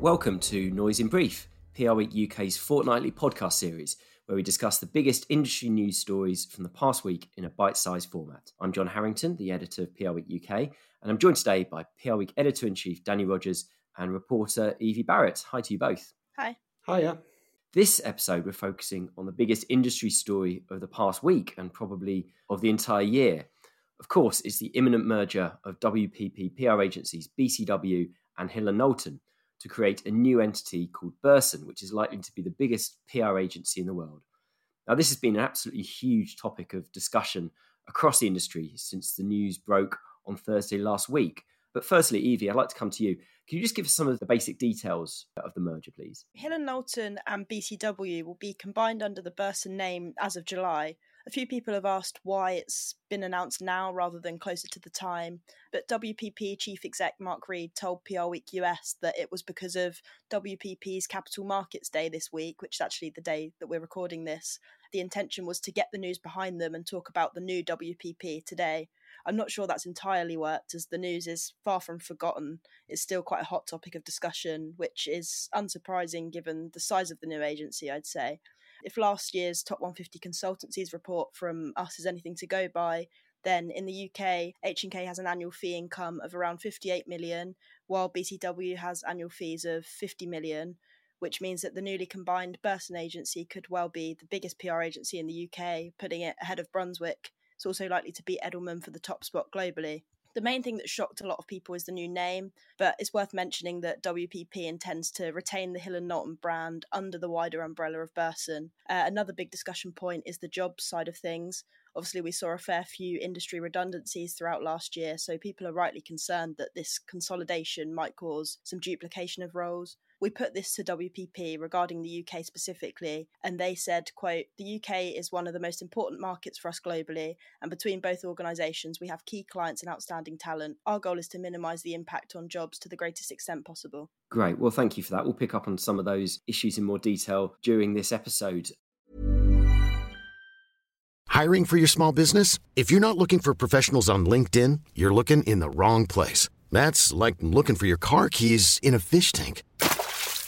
Welcome to Noise in Brief, PR Week UK's fortnightly podcast series, where we discuss the biggest industry news stories from the past week in a bite sized format. I'm John Harrington, the editor of PR Week UK, and I'm joined today by PR Week editor in chief Danny Rogers and reporter Evie Barrett. Hi to you both. Hi. Hiya. This episode, we're focusing on the biggest industry story of the past week and probably of the entire year. Of course, it's the imminent merger of WPP PR agencies BCW and Hill and Knowlton to create a new entity called Burson, which is likely to be the biggest PR agency in the world. Now, this has been an absolutely huge topic of discussion across the industry since the news broke on Thursday last week. But firstly, Evie, I'd like to come to you. Can you just give us some of the basic details of the merger, please? Hill and Knowlton and BCW will be combined under the Burson name as of July, a few people have asked why it's been announced now rather than closer to the time, but WPP chief exec Mark Read told PR Week US that it was because of WPP's Capital Markets Day this week, which is actually the day that we're recording this. The intention was to get the news behind them and talk about the new WPP today. I'm not sure that's entirely worked, as the news is far from forgotten. It's still quite a hot topic of discussion, which is unsurprising given the size of the new agency, I'd say. If last year's top 150 consultancies report from us is anything to go by, then in the UK, H&K has an annual fee income of around 58 million, while BCW has annual fees of 50 million, which means that the newly combined Burson agency could well be the biggest PR agency in the UK, putting it ahead of Brunswick. It's also likely to beat Edelman for the top spot globally. The main thing that shocked a lot of people is the new name, but it's worth mentioning that WPP intends to retain the Hill and Knowlton brand under the wider umbrella of Burson. Uh, another big discussion point is the jobs side of things. Obviously, we saw a fair few industry redundancies throughout last year, so people are rightly concerned that this consolidation might cause some duplication of roles we put this to WPP regarding the UK specifically, and they said, quote, the UK is one of the most important markets for us globally, and between both organisations, we have key clients and outstanding talent. Our goal is to minimise the impact on jobs to the greatest extent possible. Great. Well, thank you for that. We'll pick up on some of those issues in more detail during this episode. Hiring for your small business? If you're not looking for professionals on LinkedIn, you're looking in the wrong place. That's like looking for your car keys in a fish tank.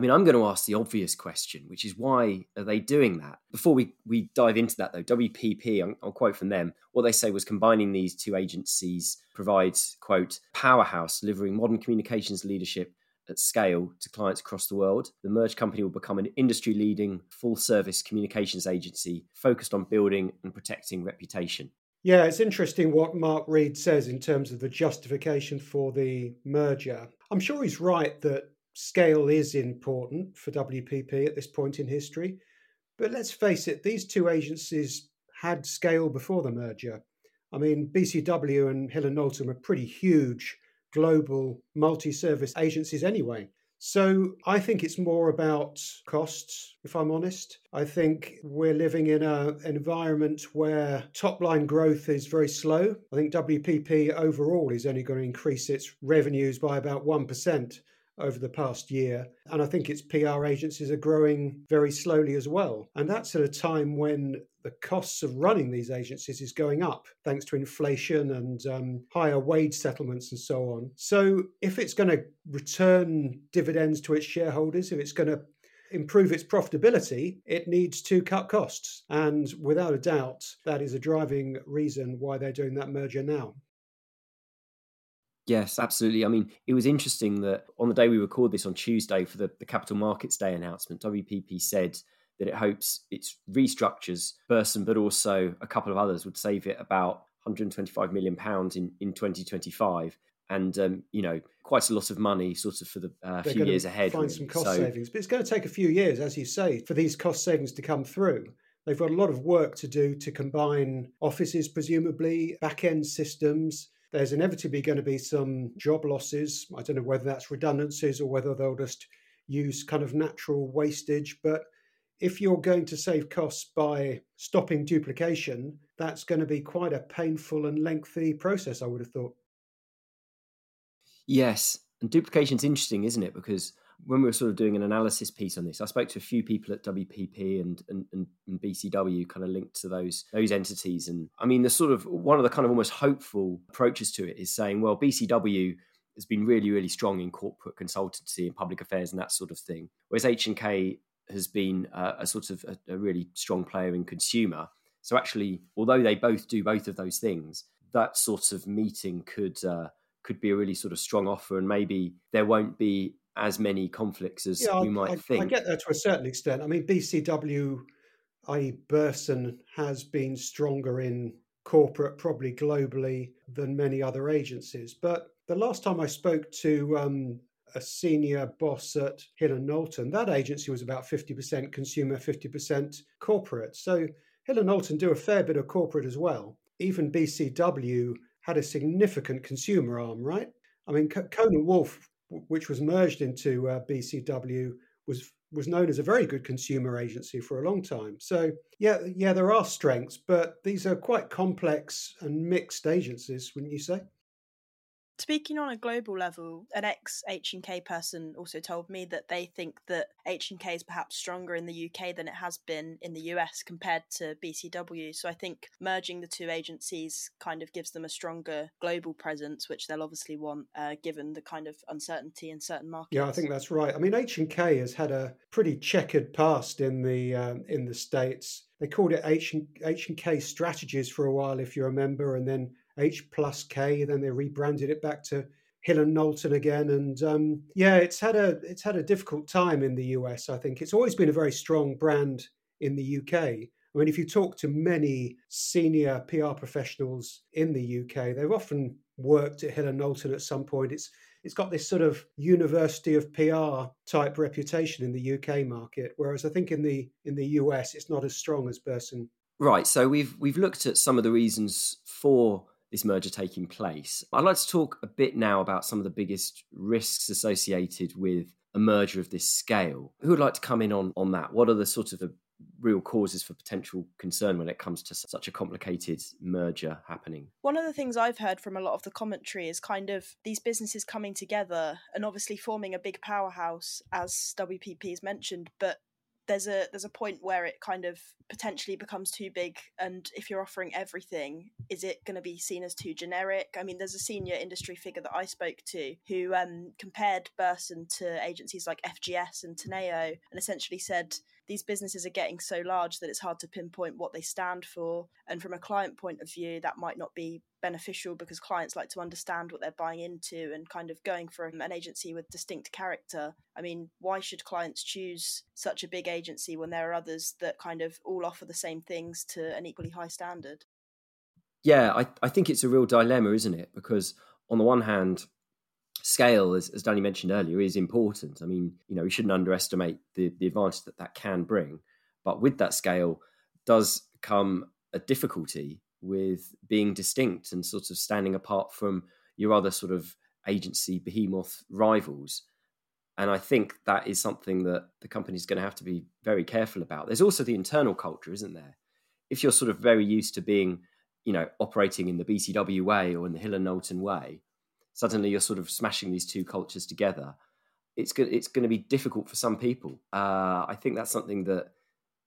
I mean, I'm going to ask the obvious question, which is why are they doing that? Before we, we dive into that, though, WPP, I'll, quote from them, what they say was combining these two agencies provides, quote, powerhouse delivering modern communications leadership at scale to clients across the world. The merged company will become an industry leading full service communications agency focused on building and protecting reputation. Yeah, it's interesting what Mark Read says in terms of the justification for the merger. I'm sure he's right that scale is important for WPP at this point in history. But let's face it, these two agencies had scale before the merger. I mean, BCW and Hill and Knowlton were pretty huge global multi service agencies anyway. So I think it's more about costs, if I'm honest. I think we're living in an environment where top line growth is very slow. I think WPP overall is only going to increase its revenues by about 1% over the past year. And I think its PR agencies are growing very slowly as well. And that's at a time when the costs of running these agencies is going up thanks to inflation and um, higher wage settlements and so on. So if it's going to return dividends to its shareholders, if it's going to improve its profitability, it needs to cut costs. And without a doubt, that is a driving reason why they're doing that merger now. Yes, absolutely. I mean, it was interesting that on the day we record this on Tuesday for the, the Capital Markets Day announcement, WPP said that it hopes its restructures, Burson, but also a couple of others, would save it about 125 million pounds in, in 2025 and um, you know quite a lot of money sort of for the uh, few years ahead. Find really. some cost so, savings, but it's going to take a few years, as you say, for these cost savings to come through. They've got a lot of work to do to combine offices, presumably back end systems. There's inevitably going to be some job losses. I don't know whether that's redundancies or whether they'll just use kind of natural wastage, but if you're going to save costs by stopping duplication, that's going to be quite a painful and lengthy process, I would have thought. Yes, and duplication is interesting, isn't it? Because when we were sort of doing an analysis piece on this, I spoke to a few people at WPP and, and, and, BCW kind of linked to those those entities. And I mean, the sort of one of the kind of almost hopeful approaches to it is saying, well, BCW has been really, really strong in corporate consultancy and public affairs and that sort of thing, whereas H and K has been a, a sort of a, a really strong player in consumer. So actually, although they both do both of those things, that sort of meeting could uh, could be a really sort of strong offer, and maybe there won't be as many conflicts as yeah, you might I, think. I get that to a certain extent. I mean, BCW, i.e., Burson, has been stronger in corporate, probably globally, than many other agencies. But the last time I spoke to um, a senior boss at Hill and Knowlton, that agency was about 50% consumer, 50% corporate. So Hill and Knowlton do a fair bit of corporate as well. Even BCW had a significant consumer arm, right? I mean, Cohn & Wolfe, which was merged into uh, BCW, was was known as a very good consumer agency for a long time. So yeah, yeah, there are strengths, but these are quite complex and mixed agencies, wouldn't you say? Speaking on a global level, an ex H&K person also told me that they think that H&K is perhaps stronger in the UK than it has been in the US compared to BCW. So I think merging the two agencies kind of gives them a stronger global presence, which they'll obviously want uh, given the kind of uncertainty in certain markets. Yeah, I think that's right. I mean, H&K has had a pretty checkered past in the um, in the states. They called it H and H and K Strategies for a while, if you remember, and then H plus K. Then they rebranded it back to Hill and Knowlton again, and um, yeah, it's had a it's had a difficult time in the US. I think it's always been a very strong brand in the UK. I mean, if you talk to many senior PR professionals in the UK, they've often worked at Hill and Knowlton at some point. It's it's got this sort of university of PR type reputation in the UK market, whereas I think in the in the US it's not as strong as Burson. Right. So we've we've looked at some of the reasons for this merger taking place. I'd like to talk a bit now about some of the biggest risks associated with a merger of this scale. Who would like to come in on, on that? What are the sort of the real causes for potential concern when it comes to such a complicated merger happening? One of the things I've heard from a lot of the commentary is kind of these businesses coming together and obviously forming a big powerhouse, as WPP has mentioned, but there's a there's a point where it kind of potentially becomes too big and if you're offering everything is it going to be seen as too generic? I mean there's a senior industry figure that i spoke to who um, compared burson to agencies like fgs and teneo and essentially said these businesses are getting so large that it's hard to pinpoint what they stand for. And from a client point of view, that might not be beneficial because clients like to understand what they're buying into and kind of going for an agency with distinct character. I mean, why should clients choose such a big agency when there are others that kind of all offer the same things to an equally high standard? Yeah, I, I think it's a real dilemma, isn't it? Because on the one hand, scale, as, as Danny mentioned earlier, is important. I mean, you know, we shouldn't underestimate the, the advantage that that can bring. But with that scale does come a difficulty with being distinct and sort of standing apart from your other sort of agency behemoth rivals. And I think that is something that the company is going to have to be very careful about. There's also the internal culture, isn't there? If you're sort of very used to being, you know, operating in the BCW way or in the Hill and Knowlton way, suddenly you're sort of smashing these two cultures together. it's going it's going to be difficult for some people. Uh, I think that's something that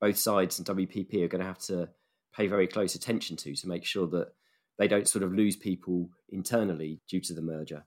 both sides and WPP are going to have to pay very close attention to to make sure that they don't sort of lose people internally due to the merger.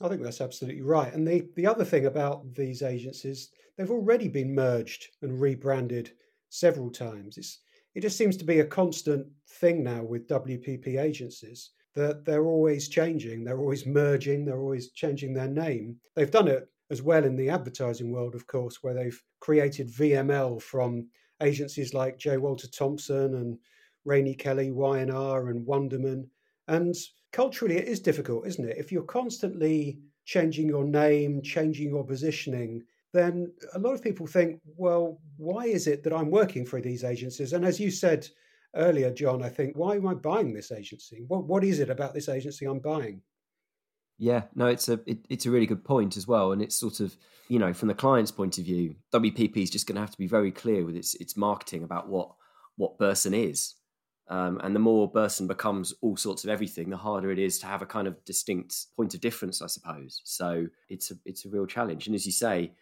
I think that's absolutely right. And the, the other thing about these agencies, they've already been merged and rebranded several times. It's, it just seems to be a constant thing now with WPP agencies that they're always changing, they're always merging, they're always changing their name. They've done it as well in the advertising world, of course, where they've created VML from agencies like J. Walter Thompson and Rainey Kelly, Y&R and Wunderman. And culturally, it is difficult, isn't it? If you're constantly changing your name, changing your positioning, then a lot of people think, well, why is it that I'm working for these agencies? And as you said earlier, John, I think, why am I buying this agency? What, what is it about this agency I'm buying? Yeah, no, it's a it, it's a really good point as well, and it's sort of you know from the client's point of view, WPP is just going to have to be very clear with its its marketing about what what Burson is, um, and the more Burson becomes all sorts of everything, the harder it is to have a kind of distinct point of difference, I suppose. So it's a it's a real challenge, and as you say,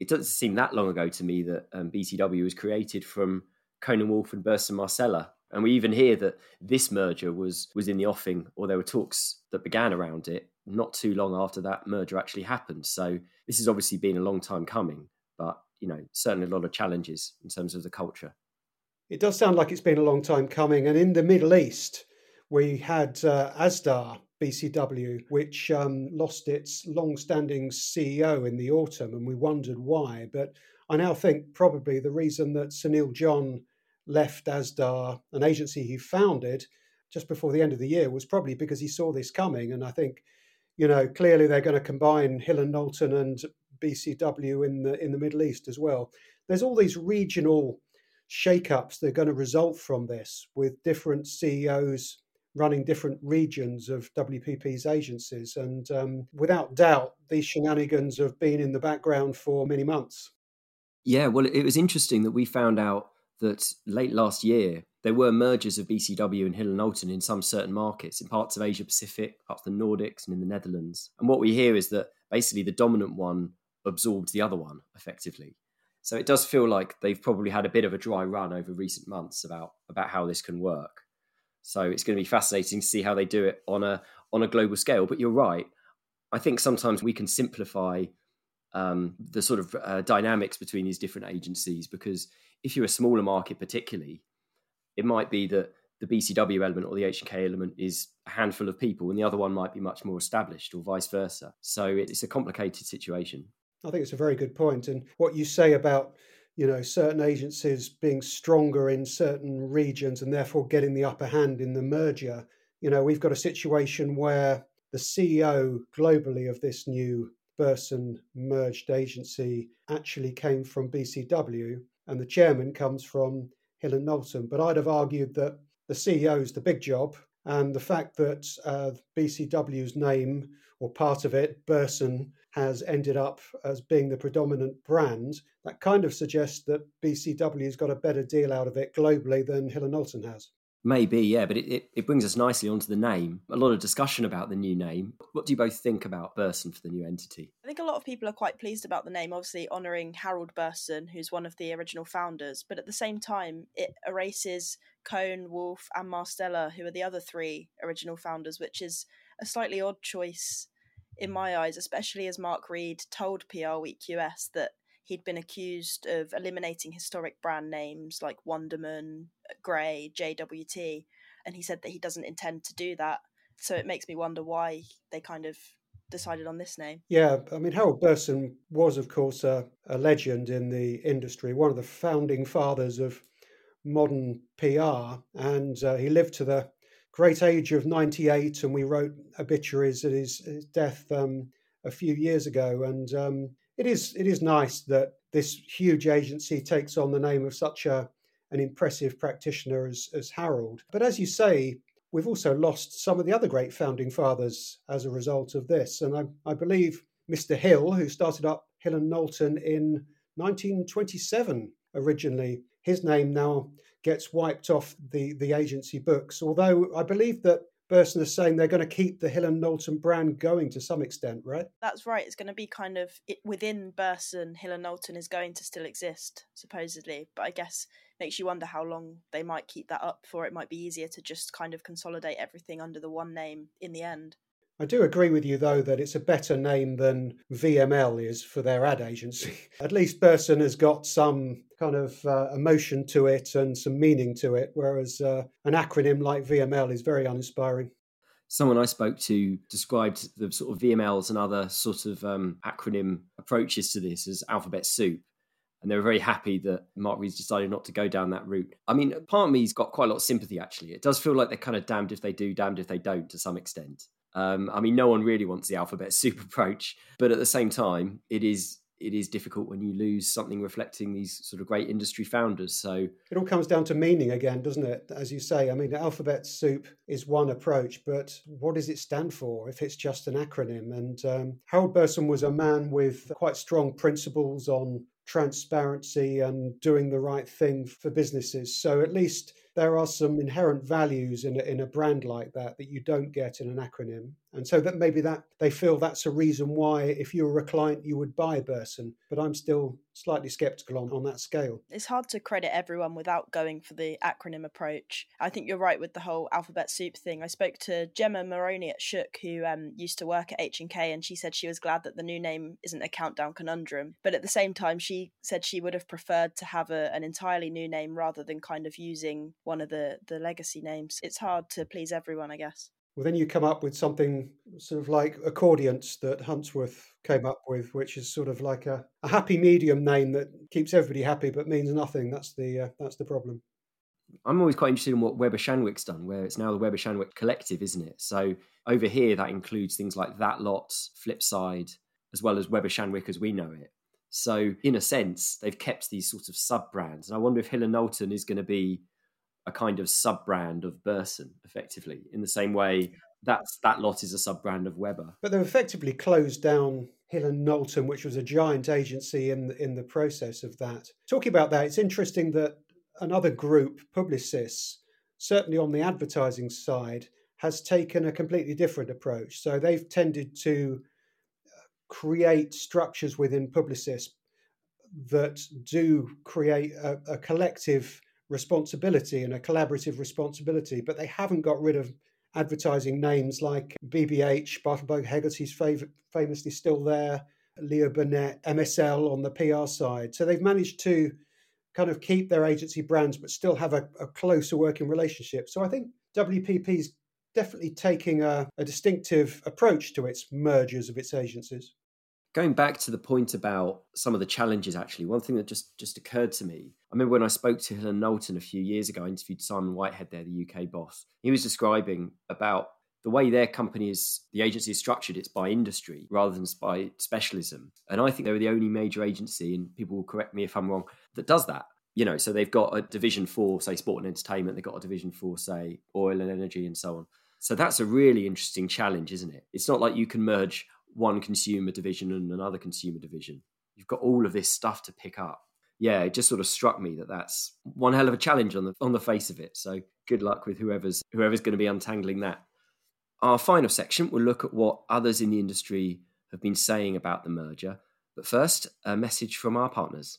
it doesn't seem that long ago to me that um, BCW was created from Cohn Wolfe and Burson Marsteller. And we even hear that this merger was was in the offing, or there were talks that began around it not too long after that merger actually happened. So this has obviously been a long time coming, but you know certainly a lot of challenges in terms of the culture. It does sound like it's been a long time coming. And in the Middle East, we had uh, ASDA'A BCW, which um, lost its long-standing CEO in the autumn, and we wondered why. But I now think probably the reason that Sunil John left ASDA'A, an agency he founded just before the end of the year, was probably because he saw this coming. And I think, you know, clearly they're going to combine Hill and Knowlton and BCW in the in the Middle East as well. There's all these regional shake-ups that are going to result from this, with different CEOs running different regions of WPP's agencies. And um, without doubt, these shenanigans have been in the background for many months. Yeah, well, it was interesting that we found out that late last year there were mergers of BCW and Hill and Knowlton in some certain markets, in parts of Asia Pacific, parts of the Nordics, and in the Netherlands. And what we hear is that basically the dominant one absorbed the other one effectively. So it does feel like they've probably had a bit of a dry run over recent months about about how this can work. So it's going to be fascinating to see how they do it on a on a global scale. But you're right. I think sometimes we can simplify um, the sort of uh, dynamics between these different agencies because if you're a smaller market, particularly, it might be that the BCW element or the H&K element is a handful of people, and the other one might be much more established, or vice versa. So it's a complicated situation. I think it's a very good point, and what you say about you know certain agencies being stronger in certain regions and therefore getting the upper hand in the merger. You know, we've got a situation where the CEO globally of this new Burson merged agency actually came from BCW, and the chairman comes from Hill and Knowlton. But I'd have argued that the CEO is the big job, and the fact that uh, BCW's name or part of it, Burson, has ended up as being the predominant brand, that kind of suggests that BCW's got a better deal out of it globally than Hill and Knowlton has. Maybe, yeah, but it, it, it, brings us nicely onto the name. A lot of discussion about the new name. What do you both think about Burson for the new entity? I think a lot of people are quite pleased about the name, obviously honouring Harold Burson, who's one of the original founders, but at the same time, it erases Cohn, Wolf, and Marsteller, who are the other three original founders, which is a slightly odd choice in my eyes, especially as Mark Read told PR Week US that he'd been accused of eliminating historic brand names like Wunderman, Grey, JWT, and he said that he doesn't intend to do that. So it makes me wonder why they kind of decided on this name. Yeah, I mean, Harold Burson was, of course, a, a legend in the industry, one of the founding fathers of modern PR, and uh, he lived to the great age of 98, and we wrote obituaries at his, his death um, a few years ago. And um, it is it is nice that this huge agency takes on the name of such a an impressive practitioner as, as Harold. But as you say, we've also lost some of the other great founding fathers as a result of this. And I, I believe Mr. Hill, who started up Hill and Knowlton in 1927 originally, his name now gets wiped off the, the agency books. Although I believe that Burson is saying they're going to keep the Hill and Knowlton brand going to some extent, right? That's right. It's going to be kind of it, within Burson, Hill and Knowlton is going to still exist, supposedly. But I guess makes you wonder how long they might keep that up for. It might be easier to just kind of consolidate everything under the one name in the end. I do agree with you, though, that it's a better name than VML is for their ad agency. At least Burson has got some kind of uh, emotion to it and some meaning to it, whereas uh, an acronym like VML is very uninspiring. Someone I spoke to described the sort of VMLs and other sort of um, acronym approaches to this as alphabet soup. And they were very happy that Mark Read's decided not to go down that route. I mean, part of me's got quite a lot of sympathy, actually. It does feel like they're kind of damned if they do, damned if they don't to some extent. Um, I mean, no one really wants the alphabet soup approach, but at the same time, it is it is difficult when you lose something reflecting these sort of great industry founders. So it all comes down to meaning again, doesn't it? As you say, I mean, alphabet soup is one approach, but what does it stand for if it's just an acronym? And um, Harold Burson was a man with quite strong principles on transparency and doing the right thing for businesses. So at least there are some inherent values in a, in a brand like that that you don't get in an acronym. And so that maybe that they feel that's a reason why, if you were a client, you would buy Burson. But I'm still slightly skeptical on, on that scale. It's hard to credit everyone without going for the acronym approach. I think you're right with the whole alphabet soup thing. I spoke to Gemma Moroney at Shook, who um, used to work at H&K, and she said she was glad that the new name isn't a countdown conundrum. But at the same time, she said she would have preferred to have a, an entirely new name rather than kind of using one of the, the legacy names. It's hard to please everyone, I guess. Well, then you come up with something sort of like Accordience that Huntsworth came up with, which is sort of like a, a happy medium name that keeps everybody happy but means nothing. That's the uh, that's the problem. I'm always quite interested in what Weber Shandwick's done, where it's now the Weber Shandwick Collective, isn't it? So over here, that includes things like That Lot, Flipside, as well as Weber Shandwick as we know it. So in a sense, they've kept these sort of sub brands, and I wonder if Hill and Knowlton is going to be a kind of sub brand of Burson, effectively, in the same way that's that lot is a sub brand of Weber. But they've effectively closed down Hill and Knowlton, which was a giant agency in the, in the process of that. Talking about that, it's interesting that another group, Publicis, certainly on the advertising side, has taken a completely different approach. So they've tended to uh, create structures within Publicis that do create a, a collective responsibility and a collaborative responsibility, but they haven't got rid of advertising names like BBH, Bartle Bogle Hegarty's fav- famously still there, Leo Burnett, MSL on the PR side. So they've managed to kind of keep their agency brands, but still have a, a closer working relationship. So I think WPP is definitely taking a, a distinctive approach to its mergers of its agencies going back to the point about some of the challenges actually one thing that just just occurred to me i remember when i spoke to Hill and Knowlton a few years ago i interviewed simon whitehead there the uk boss. He was describing about the way their company is the agency is structured it's by industry rather than by specialism. And i think they were the only major agency and people will correct me if i'm wrong that does that. You know so they've got a division for say sport and entertainment they've got a division for say oil and energy and so on. So that's a really interesting challenge isn't it? It's not like you can merge one consumer division and another consumer division. You've got all of this stuff to pick up. Yeah, it just sort of struck me that that's one hell of a challenge on the on the face of it. So good luck with whoever's whoever's going to be untangling that. Our final section will look at what others in the industry have been saying about the merger. But first, a message from our partners.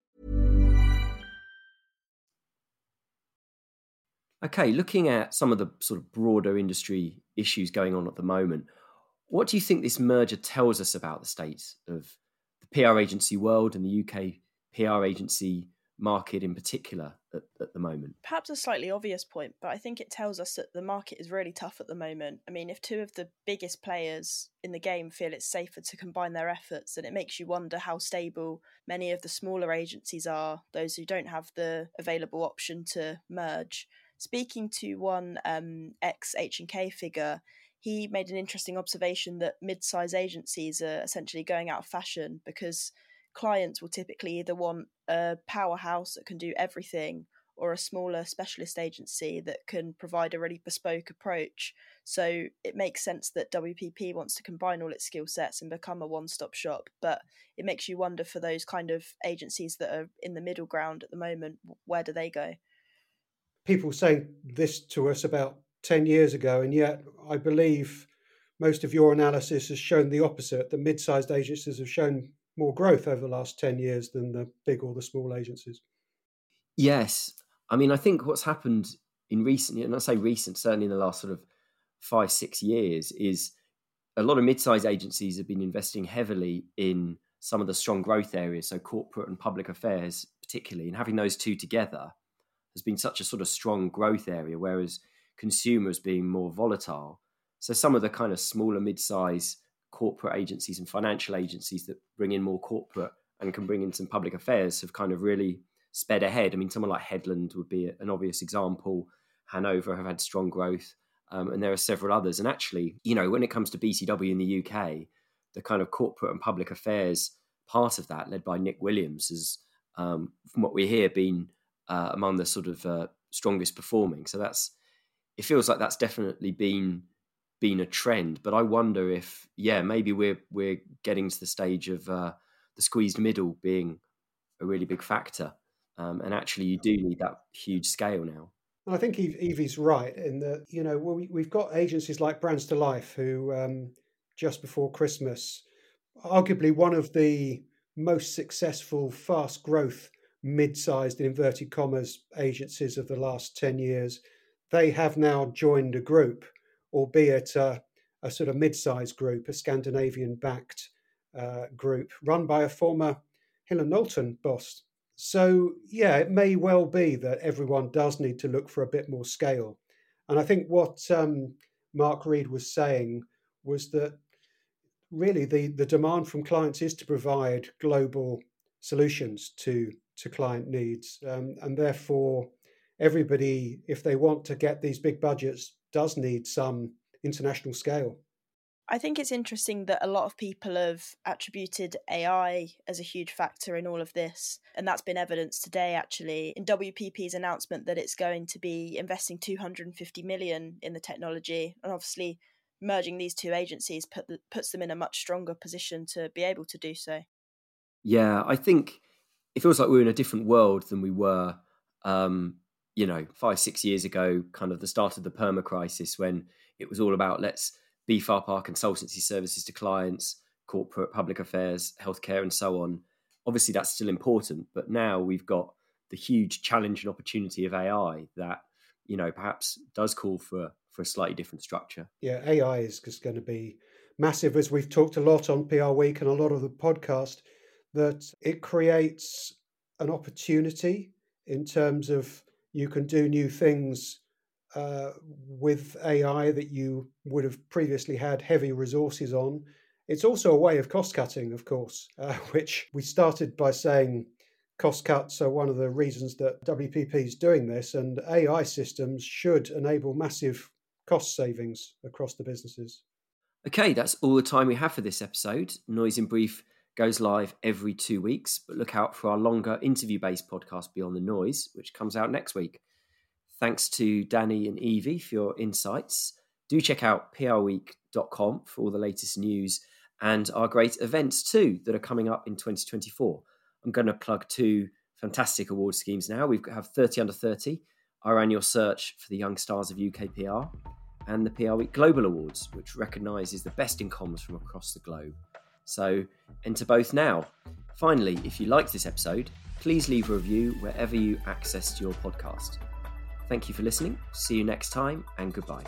Okay, looking at some of the sort of broader industry issues going on at the moment, what do you think this merger tells us about the state of the PR agency world and the UK PR agency market in particular at, at, the moment? Perhaps a slightly obvious point, but I think it tells us that the market is really tough at the moment. I mean, if two of the biggest players in the game feel it's safer to combine their efforts, then it makes you wonder how stable many of the smaller agencies are, those who don't have the available option to merge. Speaking to one um, ex H and K figure, he made an interesting observation that mid-size agencies are essentially going out of fashion because clients will typically either want a powerhouse that can do everything or a smaller specialist agency that can provide a really bespoke approach. So it makes sense that WPP wants to combine all its skill sets and become a one stop shop. But it makes you wonder for those kind of agencies that are in the middle ground at the moment, where do they go? People saying this to us about 10 years ago, and yet I believe most of your analysis has shown the opposite. The mid sized agencies have shown more growth over the last 10 years than the big or the small agencies. Yes. I mean, I think what's happened in recent, and I say recent, certainly in the last sort of five, six years, is a lot of mid sized agencies have been investing heavily in some of the strong growth areas, so corporate and public affairs, particularly, and having those two together has been such a sort of strong growth area, whereas consumers being more volatile. So some of the kind of smaller mid-size corporate agencies and financial agencies that bring in more corporate and can bring in some public affairs have kind of really sped ahead. I mean, someone like Headland would be an obvious example. Hanover have had strong growth, um, and there are several others. And actually, you know, when it comes to BCW in the UK, the kind of corporate and public affairs part of that, led by Nick Williams, has, um, from what we hear, been uh, among the sort of uh, strongest performing. So that's it feels like that's definitely been been a trend. But I wonder if yeah maybe we're we're getting to the stage of uh, the squeezed middle being a really big factor, um, and actually you do need that huge scale now. I think Evie's right in that you know we, have got agencies like Brands to Life who um, just before Christmas, arguably one of the most successful fast growth mid-sized in inverted commas agencies of the last 10 years they have now joined a group albeit a, a sort of mid-sized group a scandinavian backed uh, group run by a former hill and knowlton boss. So yeah it may well be that everyone does need to look for a bit more scale. And i think what um, Mark Read was saying was that really the, the demand from clients is to provide global solutions to to client needs. Um, and therefore, everybody, if they want to get these big budgets, does need some international scale. I think it's interesting that a lot of people have attributed AI as a huge factor in all of this. And that's been evidenced today, actually, in WPP's announcement that it's going to be investing 250 million in the technology. And obviously, merging these two agencies put, puts them in a much stronger position to be able to do so. Yeah, I think it feels like we're in a different world than we were, um, you know, five, six years ago, kind of the start of the perma crisis when it was all about let's beef up our consultancy services to clients, corporate, public affairs, healthcare, and so on. Obviously, that's still important, but now we've got the huge challenge and opportunity of AI that, you know, perhaps does call for for a slightly different structure. Yeah, AI is just going to be massive, as we've talked a lot on PR Week and a lot of the podcast that it creates an opportunity in terms of you can do new things uh, with AI that you would have previously had heavy resources on. It's also a way of cost cutting, of course, uh, which we started by saying cost cuts are one of the reasons that WPP is doing this, and AI systems should enable massive cost savings across the businesses. Okay, that's all the time we have for this episode. Noise in Brief goes live every two weeks, but look out for our longer interview based podcast, Beyond the Noise, which comes out next week. Thanks to Danny and Evie for your insights. Do check out prweek.com for all the latest news and our great events too that are coming up in 2024. I'm going to plug two fantastic award schemes now. We have 30 under 30, our annual search for the young stars of UK PR, and the PR Week Global Awards, which recognises the best in comms from across the globe. So enter both now. Finally, if you liked this episode, please leave a review wherever you accessed your podcast. Thank you for listening. See you next time, and goodbye.